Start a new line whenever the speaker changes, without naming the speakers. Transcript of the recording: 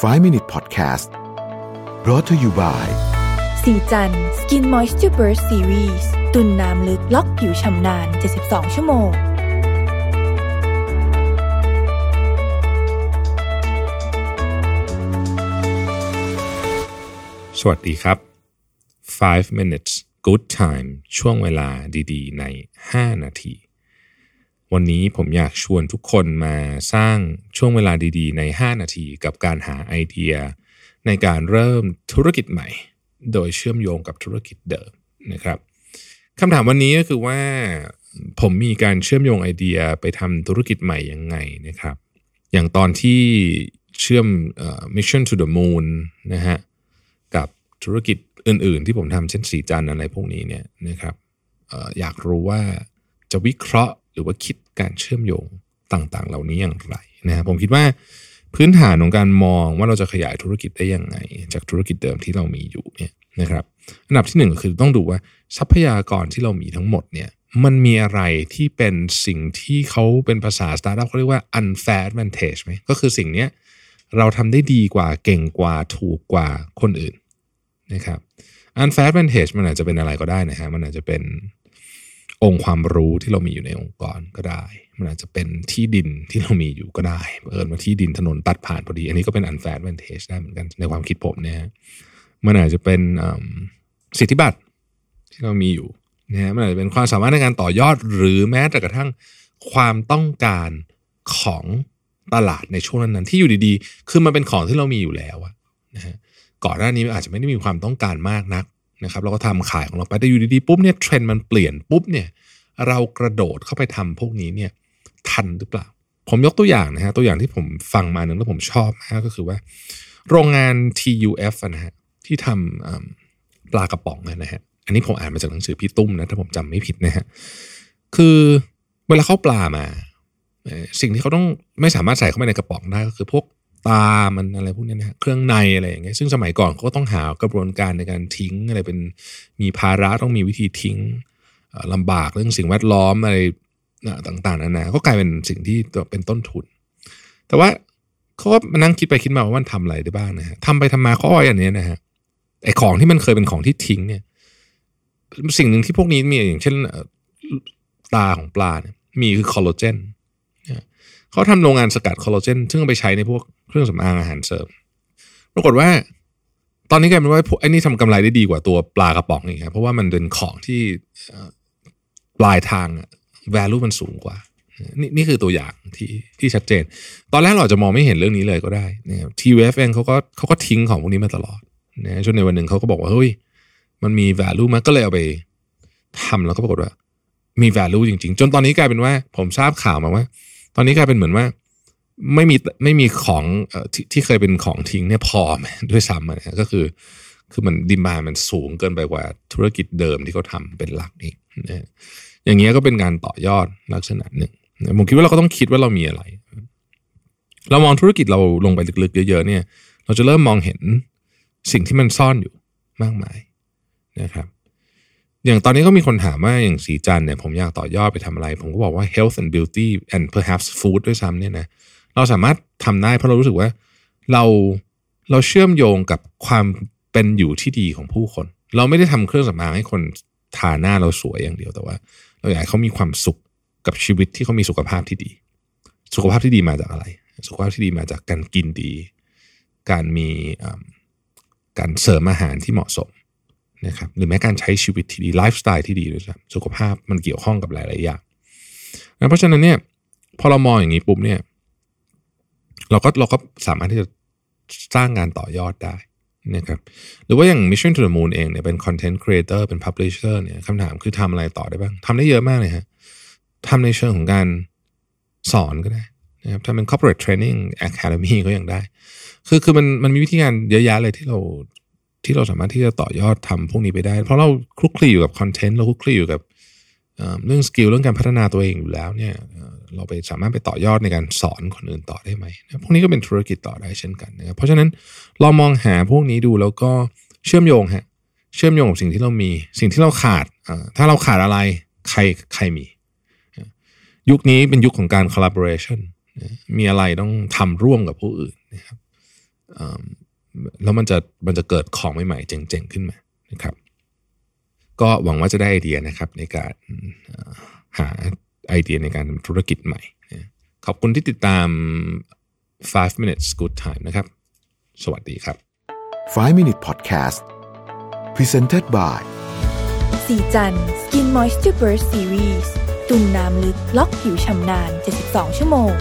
5 Minute Podcast brought to you by
สีจัน Skin Moisture Burst Series ตุนน้ำลึกล็อกผิวชำนาน 72 ชั่วโมง
สวัสดีครับ 5 minutes good time ช่วงเวลาดีๆ ใน 5 นาที วันนี้ผมอยากชวนทุกคนมาสร้างช่วงเวลาดีๆ ใน 5 นาทีกับการหาไอเดีย ในการเริ่มธุรกิจใหม่ โดยเชื่อมโยงกับธุรกิจเดิมนะครับคำถามวันนี้ก็คือว่าผมมีการเชื่อมโยงไอเดียไปทำธุรกิจใหม่ยังไงนะครับ อย่างตอนที่เชื่อมเอ่อ mission to the moon นะฮะกับธุรกิจอื่น ๆ ที่ผมทำเช่นสีจันอะไรพวกนี้เนี่ยนะครับอออยากรู้ว่าจะวิเคราะห์ หรือว่าคิดการเชื่อมโยงต่างๆ เหล่านี้อย่างไรนะครับผมคิดว่าพื้นฐานของการมองว่าเราจะขยายธุรกิจได้ยังไง จากธุรกิจเดิมที่เรามีอยู่เนี่ยนะครับอันดับที่หนึ่งก็คือต้องดูว่าทรัพยากรที่เรามีทั้งหมดเนี่ยมันมีอะไรที่เป็นสิ่งที่เขาเป็นภาษาสตาร์ทอัพเขาเรียกว่า unfair advantage ไหมก็คือสิ่งเนี้ยเราทำได้ดีกว่าเก่งกว่าถูกกว่าคนอื่นนะครับ unfair advantage มันอาจจะเป็นอะไรก็ได้นะฮะมันอาจจะเป็น องค์ความรู้ที่เรามีอยู่ในองค์กรก็ได้ มันอาจจะเป็นที่ดินที่เรามีอยู่ก็ได้เอิญมาที่ดินถนนตัดผ่านพอดี อันนี้ก็เป็น unfair advantage ได้เหมือนกันในความคิดผมเนี่ยมันอาจจะเป็นสิทธิบัตรที่เรามีอยู่นะฮะมันอาจจะเป็นความสามารถในการต่อยอดหรือแม้แต่กระทั่งความต้องการของตลาดในช่วงนั้นๆที่อยู่ดีๆ คือมันเป็นของที่เรามีอยู่แล้วนะฮะก่อนหน้านี้อาจจะไม่ได้มีความต้องการมากนัก นะครับเราก็ทำขายของเราไปแต่อยู่ดีๆปุ๊บเนี่ยเทรนด์มันเปลี่ยนปุ๊บเนี่ยเรากระโดดเข้าไปทำพวกนี้เนี่ยทันหรือเปล่า ผมยกตัวอย่างนะฮะตัวอย่างที่ผมฟังมาหนึ่งแล้วผมชอบมากก็คือว่า โรงงาน TUF อะนะฮะที่ทำปลากระป๋องนะฮะอันนี้ผมอ่านมาจากหนังสือพี่ตุ้มนะถ้าผมจำไม่ผิดนะฮะคือเวลาเข้าปลามา สิ่งที่เขาต้องไม่สามารถใส่เข้าไปในกระป๋องได้ก็คือพวก ตามันอะไรพวกนี้นะ เครื่องในอะไรอย่างเงี้ยซึ่งสมัยก่อนเขาก็ต้องหากระบวนการในการทิ้งอะไรเป็นมีภาระต้องมีวิธีทิ้งเอ่อลำบากเรื่องสิ่งแวดล้อมอะไรต่างๆนานาก็กลายเป็นสิ่งที่เป็นต้นทุน แต่ว่าเขาก็มานั่งคิดไปคิดมาว่ามันทำอะไรได้บ้างนะฮะทำไปทำมาเขาเอาอย่างนี้นะฮะไอของที่มันเคยเป็นของที่ทิ้งเนี่ย สิ่งหนึ่งที่พวกนี้มีอย่างเช่นตาของปลาเนี่ยมีคือคอลลาเจนเขาทำโรงงานสกัดคอลลาเจนซึ่งไปใช้ในพวก เครื่องสำอางอาหารเสริมปรากฏว่า ตอนนี้กลายเป็นว่าไอ้นี่ทำกำไรได้ดีกว่าตัวปลากระป๋องอีกครับเพราะว่ามันเป็นของที่ปลายทางอะ value มันสูงกว่านี่นี่คือตัวอย่างที่ที่ชัดเจน ตอนแรกเราจะมองไม่เห็นเรื่องนี้เลยก็ได้นะครับ TUF เองเขาก็เขาก็ทิ้งของพวกนี้มาตลอดนะจนในวันหนึ่งเขาก็บอกว่าเฮ้ยมันมี value มากก็เลยเอาไปทำแล้วก็ปรากฏว่า มี value จริง ๆ จนตอนนี้กลายเป็นว่า ผมทราบข่าวมาว่า ตอนนี้กลายเป็นเหมือนว่า ไม่มีไม่มีของที่ที่เคยเป็นของทิ้งเนี่ยพอไหมด้วยซ้ำนะก็คือคือมันดิมานมันสูงเกินไปกว่าธุรกิจเดิมที่เขาทำเป็นหลักอีกนะอย่างเงี้ยก็เป็นการต่อยอดลักษณะหนึ่งผมคิดว่าเราก็ต้องคิดว่าเรามีอะไร เรามองธุรกิจเราลงไปลึกๆ เยอะ ๆ เนี่ย เราจะเริ่มมองเห็นสิ่งที่มันซ่อนอยู่มากมายนะครับ อย่างตอนนี้ก็มีคนถามว่าอย่างสีจันเนี่ยผมอยากต่อยอดไปทำอะไร ผมก็บอกว่า health and beauty and perhaps food ด้วยซ้ำเนี่ยนะ เราสามารถทำได้เพราะเรารู้สึกว่าเราเราเชื่อมโยงกับความเป็นอยู่ที่ดีของผู้คน เราไม่ได้ทำเครื่องสำอางให้คนทาหน้าเราสวยอย่างเดียวแต่ว่า เราอยากให้เขามีความสุขกับชีวิตที่เขามีสุขภาพที่ดี สุขภาพที่ดีมาจากอะไร สุขภาพที่ดีมาจากการกินดี การมีการเสริมอาหารที่เหมาะสมนะครับหรือแม้การใช้ชีวิตที่ดีไลฟ์สไตล์ที่ดีด้วยซ้ำสุขภาพมันเกี่ยวข้องกับหลาย ๆ อย่างเพราะฉะนั้นเนี่ยพอเรามองอย่างนี้ปุ๊บเนี่ย เราก็เราก็สามารถที่จะสร้างงานต่อยอดได้นะครับหรือว่าอย่าง Mission to the Moon เองเนี่ยเป็น Content Creator เป็น Publisher เนี่ยคำถามคือทำอะไรต่อได้บ้างทำได้เยอะมากเลยฮะทำในเชิงของการสอนก็ได้นะครับทำเป็น Corporate Training Academy ก็ยังได้ คือคือมันมันมีวิธีการเยอะแยะเลยที่เราที่เราสามารถที่จะต่อยอดทำพวกนี้ไปได้ เพราะเราคลุกคลีอยู่กับคอนเทนต์เราคลุกคลีอยู่กับ เรื่อง skill เรื่องการพัฒนาตัวเองอยู่แล้วเนี่ยเราไปสามารถไปต่อยอดในการสอนคนอื่นต่อได้ไหม พวกนี้ก็เป็นธุรกิจต่อได้เช่นกันนะครับ เพราะฉะนั้นเรามองหาพวกนี้ดูแล้วก็เชื่อมโยงฮะ เชื่อมโยงกับสิ่งที่เรามี สิ่งที่เราขาด ถ้าเราขาดอะไรใครใครมี ยุคนี้เป็นยุคของการ collaboration มีอะไรต้องทำร่วมกับผู้อื่นนะครับ แล้วมันจะมันจะเกิดของใหม่ๆเจ๋งๆขึ้นมานะครับ ก็หวังว่าจะได้ไอเดียนะครับในการเอ่อหาไอเดียในการทำธุรกิจใหม่นะขอบคุณที่ติดตาม 5 minutes good time นะครับ สวัสดีครับ
5 Minute Podcast Presented by
สีจัน Skin Moisture Burst Series ตุ่มน้ำลึกล็อกผิวชำนาน 72 ชั่วโมง